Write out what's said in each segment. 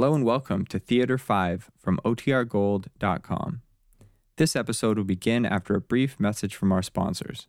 Hello and welcome to Theater 5 from OTRGold.com. This episode will begin after a brief message from our sponsors.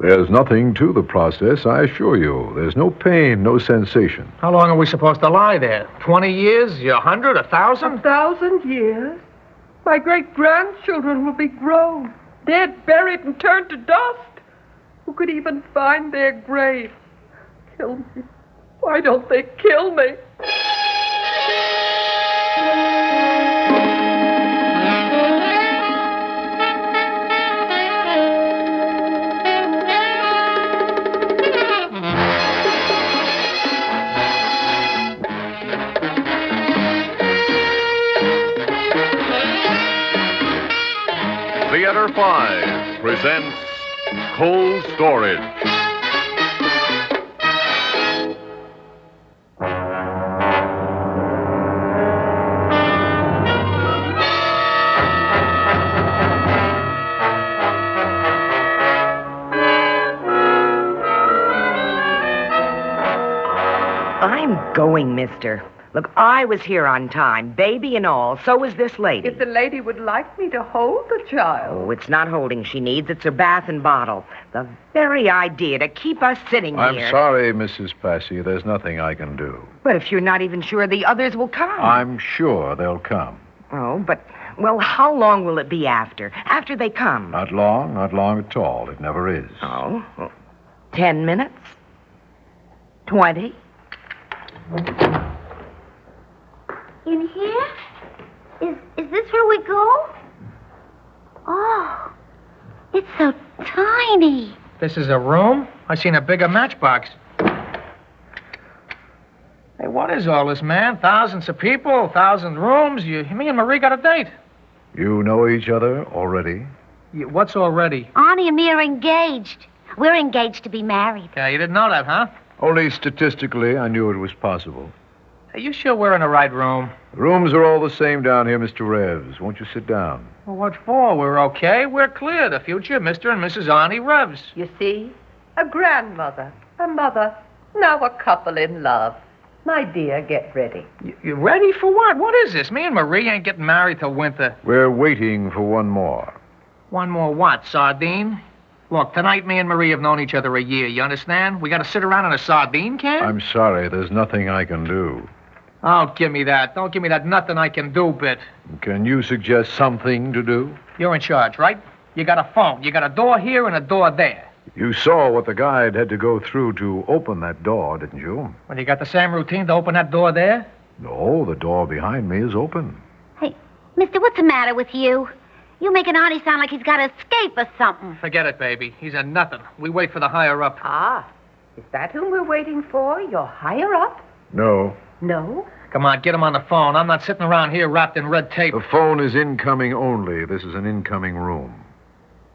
There's nothing to the process, I assure you. There's no pain, no sensation. How long are we supposed to lie there? Twenty years? A hundred? A thousand? A thousand? thousand years? My great grandchildren will be grown, dead, buried, and turned to dust. Who could even find their grave? Kill me. Why don't they kill me? 5 presents Cold Storage. I'm going, mister. Look, I was here on time, baby and all. So was this lady. If the lady would like me to hold the child. Oh, it's not holding she needs. It's her bath and bottle. The very idea to keep us sitting here. I'm sorry, Mrs. Passy. There's nothing I can do. But if you're not even sure the others will come. I'm sure they'll come. Oh, but, well, how long will it be after? After they come? Not long, not long at all. It never is. Oh, well, ten minutes? Twenty? In here? Is is this where we go? Oh, it's so tiny. This is a room? I've seen a bigger matchbox. Hey, what is all this, man? Thousands of people, thousand rooms. You, me and Marie got a date. You know each other already? You, what's already? Arnie and me are engaged. We're engaged to be married. Yeah, you didn't know that, huh? Only statistically, I knew it was possible. Are you sure we're in the right room? The rooms are all the same down here, Mr. Revs. Won't you sit down? Well, what for? We're okay. We're clear. The future Mr. and Mrs. Arnie Revs. You see? A grandmother, a mother, now a couple in love. My dear, get ready. You, you ready for what? What is this? Me and Marie ain't getting married till winter. We're waiting for one more. One more what? Sardine? Look, tonight me and Marie have known each other a year. You understand? We got to sit around in a sardine can? I'm sorry, there's nothing I can do. Oh, give me that. Don't give me that nothing I can do bit. Can you suggest something to do? You're in charge, right? You got a phone. You got a door here and a door there. You saw what the guide had to go through to open that door, didn't you? Well, you got the same routine to open that door there? No, the door behind me is open. Hey, mister, what's the matter with you? You making Arnie sound like he's got to escape or something. Forget it, baby. He's a nothing. We wait for the higher up. Ah, is that whom we're waiting for? You're higher up? No. No? Come on, get him on the phone. I'm not sitting around here wrapped in red tape. The phone is incoming only. This is an incoming room.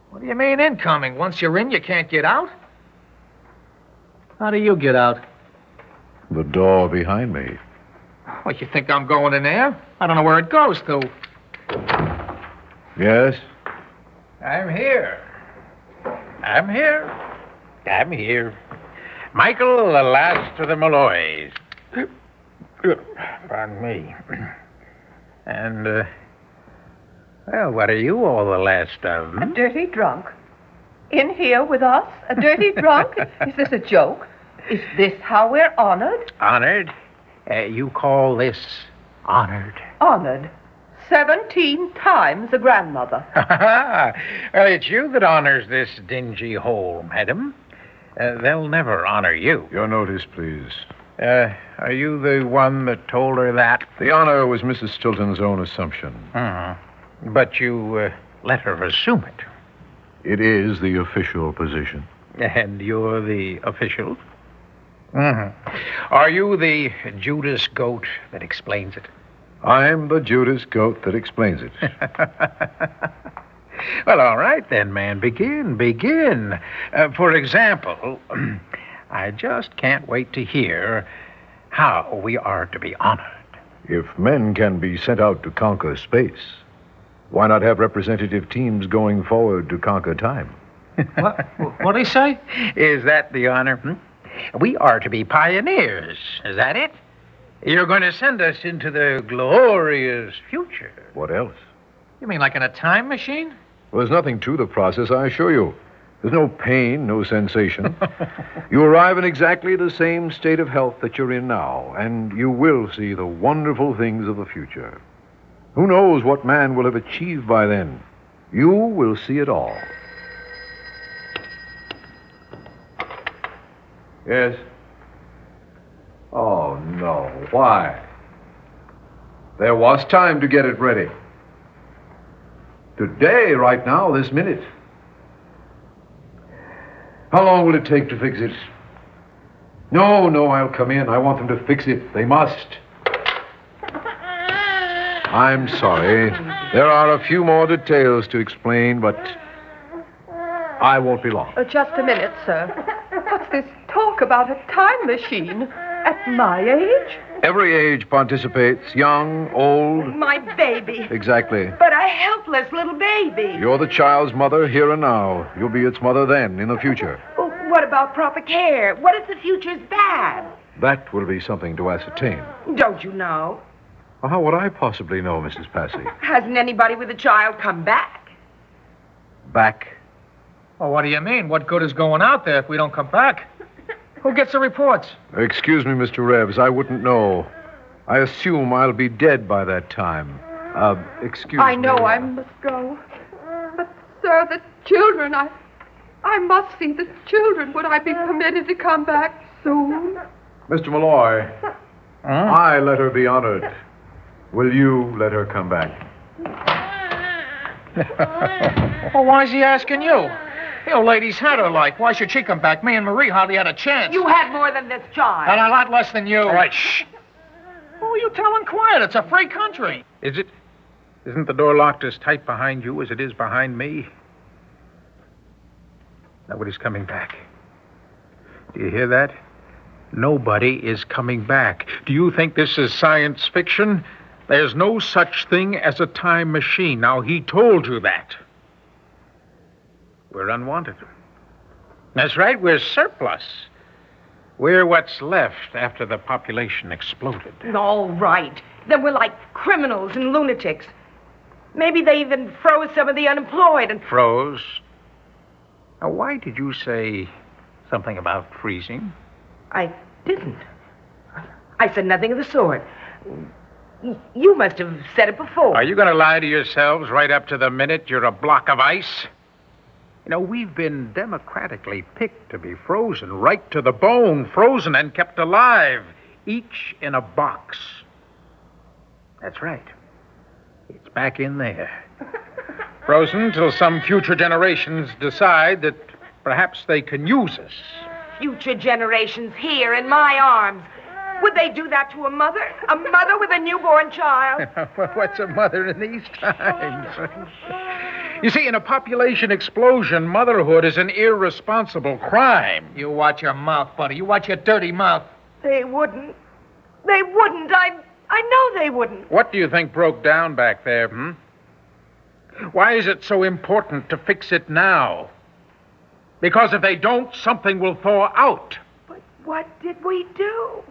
What do you mean incoming? Once you're in, you can't get out? How do you get out? The door behind me. Well, you think I'm going in there? I don't know where it goes to. Yes? I'm here. I'm here. I'm here. Michael, the last of the Malloys. Pardon me. And, uh, well, what are you all the last of? A dirty drunk. In here with us? A dirty drunk? Is this a joke? Is this how we're honored? Honored? Uh, you call this honored? Honored. Seventeen times a grandmother. well, it's you that honors this dingy hole, madam. Uh, they'll never honor you. Your notice, please. Uh, are you the one that told her that? The honor was Mrs. Stilton's own assumption. Mm-hmm. But you uh, let her assume it. It is the official position. And you're the official? Mm-hmm. Are you the Judas goat that explains it? I'm the Judas goat that explains it. well, all right then, man. Begin, begin. Uh, for example, I just can't wait to hear how we are to be honored. If men can be sent out to conquer space, why not have representative teams going forward to conquer time? what? What do you say? Is that the honor? Hmm? We are to be pioneers. Is that it? You're going to send us into the glorious future. What else? You mean like in a time machine? Well, there's nothing to the process, I assure you. There's no pain, no sensation. you arrive in exactly the same state of health that you're in now, and you will see the wonderful things of the future. Who knows what man will have achieved by then? You will see it all. Yes? Oh, no. Why? There was time to get it ready. Today, right now, this minute. How long will it take to fix it? No, no, I'll come in. I want them to fix it. They must. I'm sorry. There are a few more details to explain, but I won't be long. Uh, just a minute, sir. What's this talk about a time machine? At my age? Every age participates, young, old. My baby. Exactly. But a helpless little baby. You're the child's mother here and now. You'll be its mother then, in the future. Well, what about proper care? What if the future's bad? That will be something to ascertain. Don't you know? Well, how would I possibly know, Mrs. Passy? Hasn't anybody with a child come back? Back? Well, what do you mean? What good is going out there if we don't come back? Who gets the reports? Excuse me, Mr. Rebs. I wouldn't know. I assume I'll be dead by that time. Uh, excuse I me. I know I must go. But, sir, the children, I. I must see the children. Would I be permitted to come back soon? Mr. Malloy, I let her be honored. Will you let her come back? well, why is he asking you? The old lady's had her like. Why should she come back? Me and Marie hardly had a chance. You had more than this child. And a lot less than you. All right, shh. Who are you telling quiet? It's a free country. Is it? Isn't the door locked as tight behind you as it is behind me? Nobody's coming back. Do you hear that? Nobody is coming back. Do you think this is science fiction? There's no such thing as a time machine. Now, he told you that. We're unwanted. That's right, we're surplus. We're what's left after the population exploded. All right. Then we're like criminals and lunatics. Maybe they even froze some of the unemployed and. Froze? Now, why did you say something about freezing? I didn't. I said nothing of the sort. You must have said it before. Are you going to lie to yourselves right up to the minute you're a block of ice? You know, we've been democratically picked to be frozen right to the bone, frozen and kept alive, each in a box. That's right. It's back in there. Frozen till some future generations decide that perhaps they can use us. Future generations here in my arms. Would they do that to a mother? A mother with a newborn child? What's a mother in these times? you see, in a population explosion, motherhood is an irresponsible crime. You watch your mouth, buddy. You watch your dirty mouth. They wouldn't. They wouldn't. I I know they wouldn't. What do you think broke down back there, hmm? Why is it so important to fix it now? Because if they don't, something will thaw out. But what did we do?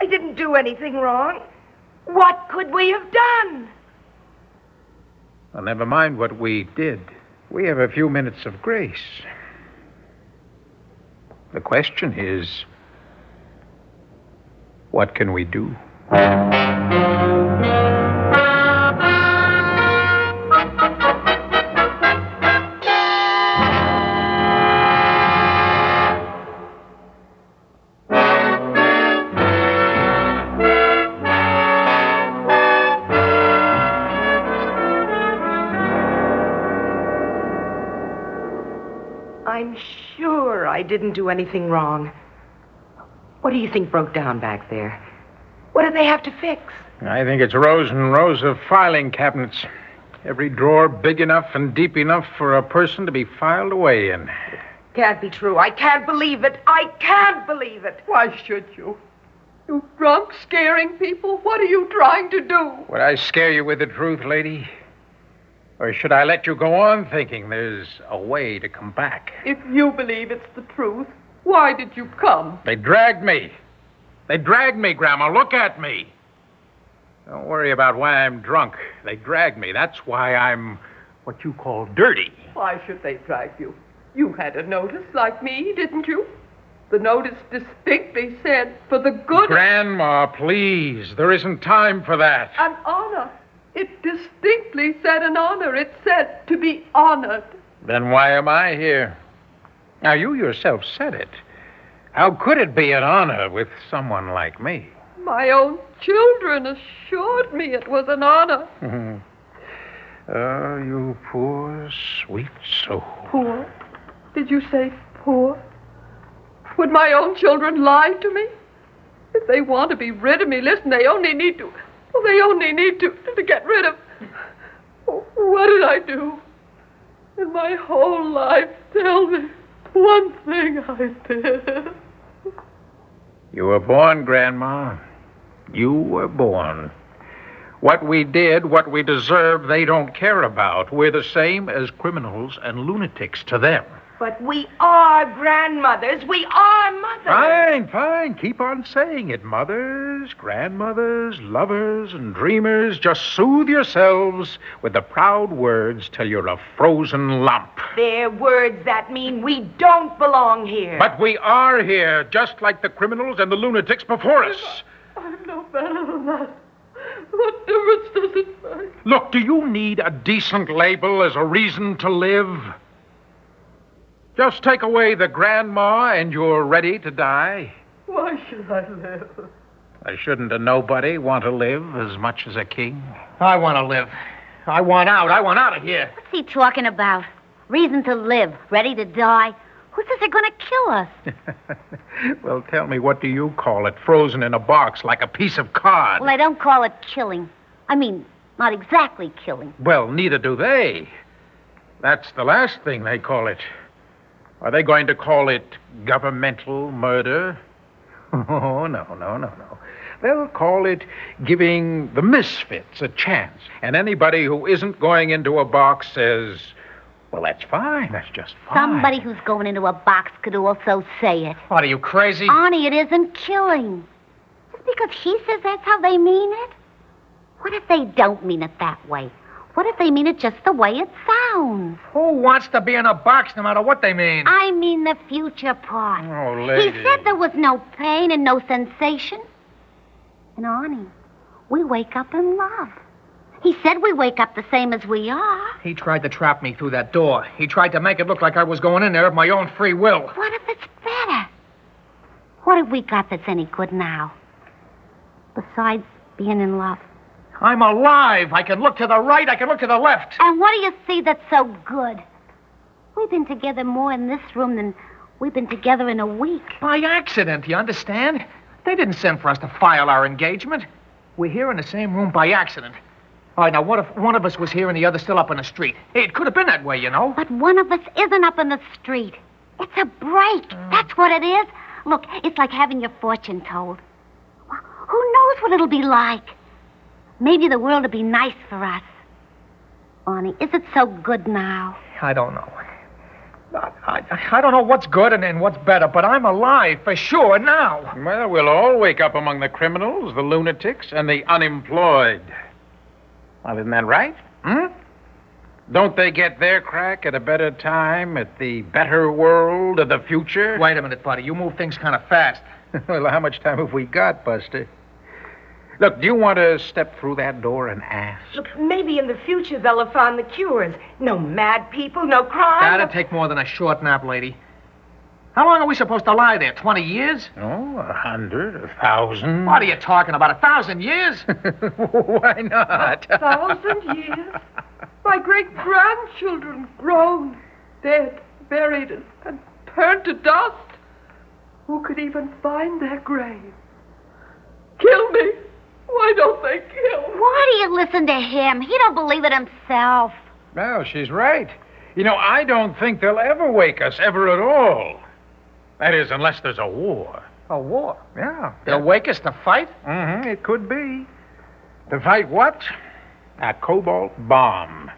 I didn't do anything wrong. What could we have done? Well, never mind what we did. We have a few minutes of grace. The question is what can we do? I'm sure I didn't do anything wrong. What do you think broke down back there? What did they have to fix? I think it's rows and rows of filing cabinets. Every drawer big enough and deep enough for a person to be filed away in. Can't be true. I can't believe it. I can't believe it. Why should you? You drunk, scaring people? What are you trying to do? Would I scare you with the truth, lady? Or should I let you go on thinking there's a way to come back? If you believe it's the truth, why did you come? They dragged me. They dragged me, Grandma. Look at me. Don't worry about why I'm drunk. They dragged me. That's why I'm what you call dirty. Why should they drag you? You had a notice like me, didn't you? The notice distinctly said, for the good Grandma, please. There isn't time for that. An honor. It distinctly said an honor. It said to be honored. Then why am I here? Now, you yourself said it. How could it be an honor with someone like me? My own children assured me it was an honor. oh, you poor, sweet soul. Poor? Did you say poor? Would my own children lie to me? If they want to be rid of me, listen, they only need to. Well, they only need to to get rid of. What did I do? In my whole life, tell me one thing I did. You were born, Grandma. You were born. What we did, what we deserve, they don't care about. We're the same as criminals and lunatics to them. But we are grandmothers. We are mothers. Fine, fine. Keep on saying it. Mothers, grandmothers, lovers, and dreamers. Just soothe yourselves with the proud words till you're a frozen lump. They're words that mean we don't belong here. But we are here, just like the criminals and the lunatics before us. I'm no better than that. What difference does it make? Look, do you need a decent label as a reason to live? Just take away the grandma and you're ready to die. Why should I live? I shouldn't a nobody want to live as much as a king. I want to live. I want out. I want out of here. What's he talking about? Reason to live, ready to die? Who says they're going to kill us? well, tell me, what do you call it? Frozen in a box like a piece of card. Well, I don't call it killing. I mean, not exactly killing. Well, neither do they. That's the last thing they call it. Are they going to call it governmental murder? Oh, no, no, no, no. They'll call it giving the misfits a chance. And anybody who isn't going into a box says, well, that's fine. That's just fine. Somebody who's going into a box could also say it. What, are you crazy? Arnie, it isn't killing. Just because he says that's how they mean it? What if they don't mean it that way? What if they mean it just the way it sounds? Who wants to be in a box no matter what they mean? I mean the future part. Oh, lady. He said there was no pain and no sensation. And Arnie, we wake up in love. He said we wake up the same as we are. He tried to trap me through that door. He tried to make it look like I was going in there of my own free will. What if it's better? What have we got that's any good now? Besides being in love. I'm alive. I can look to the right. I can look to the left. And what do you see that's so good? We've been together more in this room than we've been together in a week. By accident, you understand? They didn't send for us to file our engagement. We're here in the same room by accident. All right, now, what if one of us was here and the other still up in the street? Hey, it could have been that way, you know. But one of us isn't up in the street. It's a break. Mm. That's what it is. Look, it's like having your fortune told. Who knows what it'll be like? Maybe the world will be nice for us. Arnie, is it so good now? I don't know. I, I, I don't know what's good and, and what's better, but I'm alive for sure now. Well, we'll all wake up among the criminals, the lunatics, and the unemployed. Well, isn't that right? Hmm? Don't they get their crack at a better time, at the better world of the future? Wait a minute, buddy. You move things kind of fast. well, how much time have we got, Buster? Look, do you want to step through that door and ask? Look, maybe in the future they'll have found the cures. No mad people, no crime. That'd take more than a short nap, lady. How long are we supposed to lie there? Twenty years? Oh, a hundred, a thousand. What are you talking about? A thousand years? Why not? A thousand years? My great grandchildren grown, dead, buried, and, and turned to dust. Who could even find their grave? Kill me. Why don't they kill me? Why do you listen to him? He don't believe it himself. No, she's right. You know, I don't think they'll ever wake us, ever at all. That is, unless there's a war. A war? Yeah. They'll wake us to fight? Mm-hmm, it could be. To fight what? A cobalt bomb.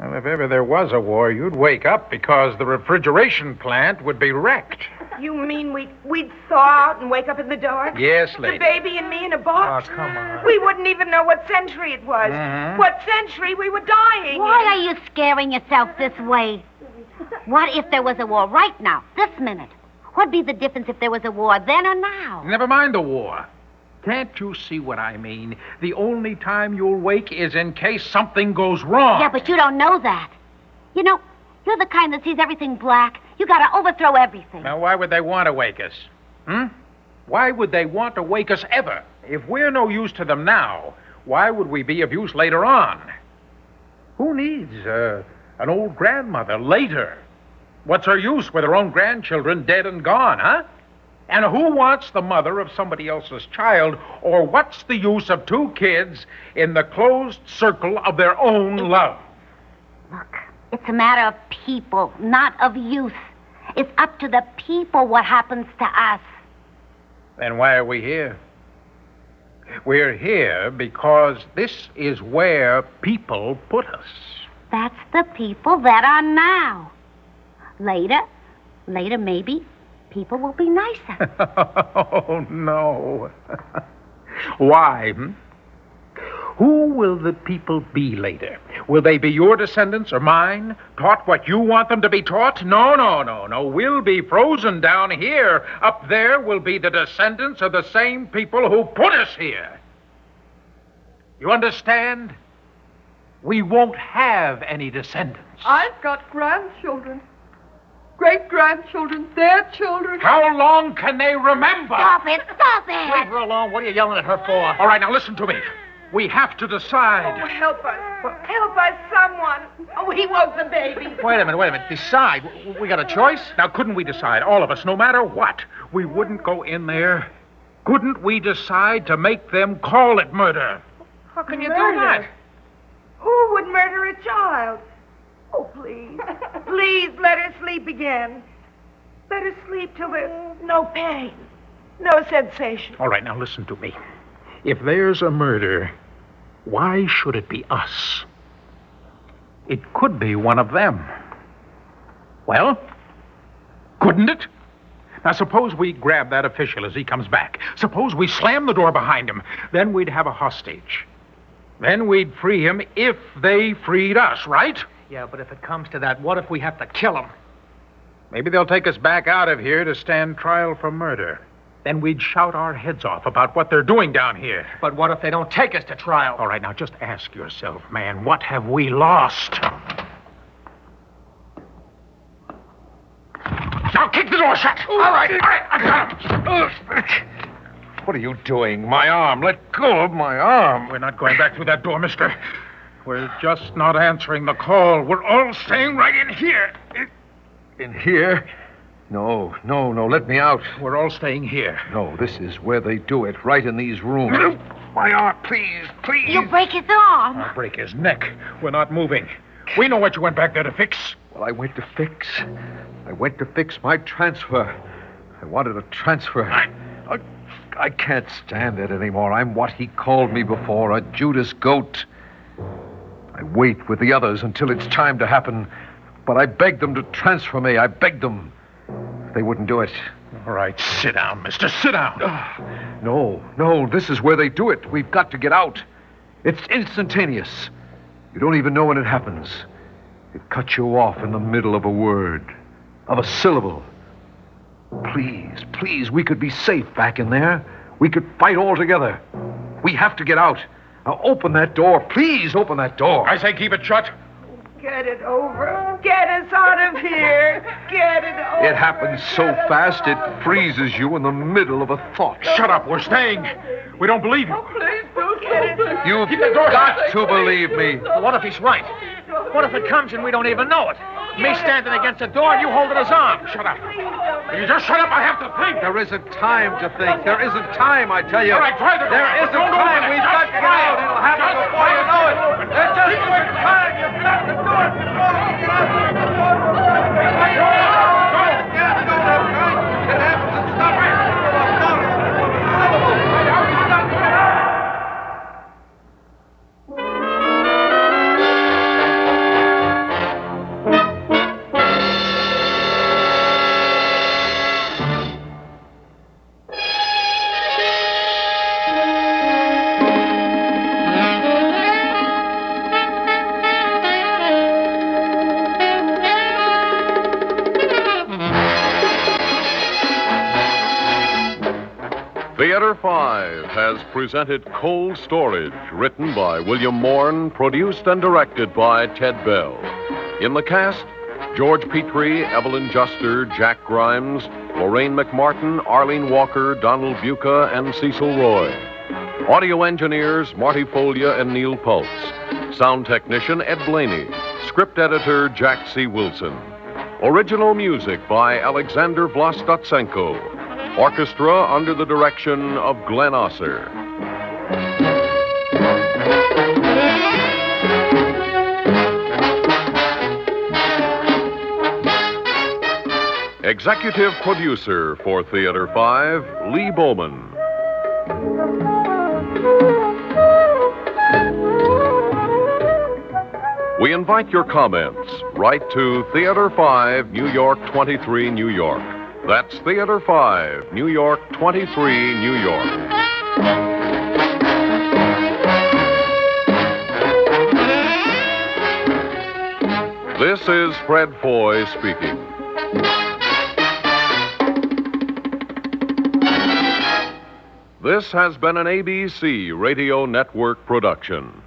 Well, if ever there was a war, you'd wake up because the refrigeration plant would be wrecked. You mean we, we'd thaw out and wake up in the dark? Yes, lady. The baby and me in a box? Oh, come on. We wouldn't even know what century it was. Mhm. What century we were dying Why in. are you scaring yourself this way? What if there was a war right now, this minute? What'd be the difference if there was a war then or now? Never mind the war. Can't you see what I mean? The only time you'll wake is in case something goes wrong. Yeah, but you don't know that. You know, you're the kind that sees everything black. You gotta overthrow everything. Now, why would they want to wake us? Hmm? Why would they want to wake us ever? If we're no use to them now, why would we be of use later on? Who needs uh, an old grandmother later? What's her use with her own grandchildren dead and gone, huh? And who wants the mother of somebody else's child? Or what's the use of two kids in the closed circle of their own love? It's a matter of people, not of youth. It's up to the people what happens to us. Then why are we here? We're here because this is where people put us. That's the people that are now. Later, later maybe, people will be nicer. oh, no. Why? hmm? Who will the people be later? Will they be your descendants or mine? Taught what you want them to be taught? No, no, no, no. We'll be frozen down here. Up there will be the descendants of the same people who put us here. You understand? We won't have any descendants. I've got grandchildren. Great grandchildren, their children. How long can they remember? Stop it, stop it! Leave it! her alone. What are you yelling at her for? All right, now listen to me. We have to decide. Oh, help us. Help us, someone. Oh, he woke the baby. Wait a minute, wait a minute. Decide. W- We got a choice? Now, couldn't we decide, all of us, no matter what, we wouldn't go in there? Couldn't we decide to make them call it murder? How can you Murder? do that? Who would murder a child? Oh, please. please let her sleep again. Let her sleep till there's no pain, no sensation. All right, now listen to me. If there's a murder, why should it be us? It could be one of them. Well, couldn't it? Now, suppose we grab that official as he comes back. Suppose we slam the door behind him. Then we'd have a hostage. Then we'd free him if they freed us, right? Yeah, but if it comes to that, what if we have to kill him? Maybe they'll take us back out of here to stand trial for murder. Then we'd shout our heads off about what they're doing down here. But what if they don't take us to trial? All right, now just ask yourself, man, what have we lost? Now kick the door shut. All right, all right, I got him. What are you doing? My arm. Let go of my arm. We're not going back through that door, mister. We're just not answering the call. We're all staying right in here. In here? No, no, no. Let me out. We're all staying here. No, this is where they do it, right in these rooms. My arm, please, please. You break his arm. I'll break his neck. We're not moving. We know what you went back there to fix. Well, I went to fix. I went to fix my transfer. I wanted a transfer. I- I, I can't stand it anymore. I'm what he called me before a Judas goat. I wait with the others until it's time to happen. But I begged them to transfer me. I begged them. They wouldn't do it. All right, sit down, mister. Sit down. Ah. No, no, this is where they do it. We've got to get out. It's instantaneous. You don't even know when it happens. It cuts you off in the middle of a word, of a syllable. Please, please, we could be safe back in there. We could fight all together. We have to get out. Now open that door. Please open that door. I say keep it shut. Get it over. Get us out of here. Get it over. It happens so fast it freezes you in the middle of a thought. Shut up. We're staying. We don't believe you. Oh, please do get it. You've Keep got shut. to believe me. What if he's right? What if it comes and we don't even know it? Me standing against the door and you holding his arm. Shut up. Will you just shut up? I have to think. There isn't time to think. There isn't time, I tell you. All right, try the door. There isn't Don't time. We've got to get try out. it. It'll happen Just before you know it. Open it. There just isn't time. You've got to do it before we get out. Get Theater 5 has presented Cold Storage, written by William Morn, produced and directed by Ted Bell. In the cast, George Petrie, Evelyn Juster, Jack Grimes, Lorraine McMartin, Arlene Walker, Donald Buka, and Cecil Roy. Audio engineers Marty Folia and Neil Pultz. Sound technician Ed Blainey. Script editor Jack C. Wilson. Original music by Alexander Vlastotsenko. Orchestra under the direction of Glenn Osser. Executive producer for Theater 5, Lee Bowman. We invite your comments. Write to Theater 5, New York 23, New York. That's Theater 5, New York 23, New York. This is Fred Foy speaking. This has been an ABC Radio Network production.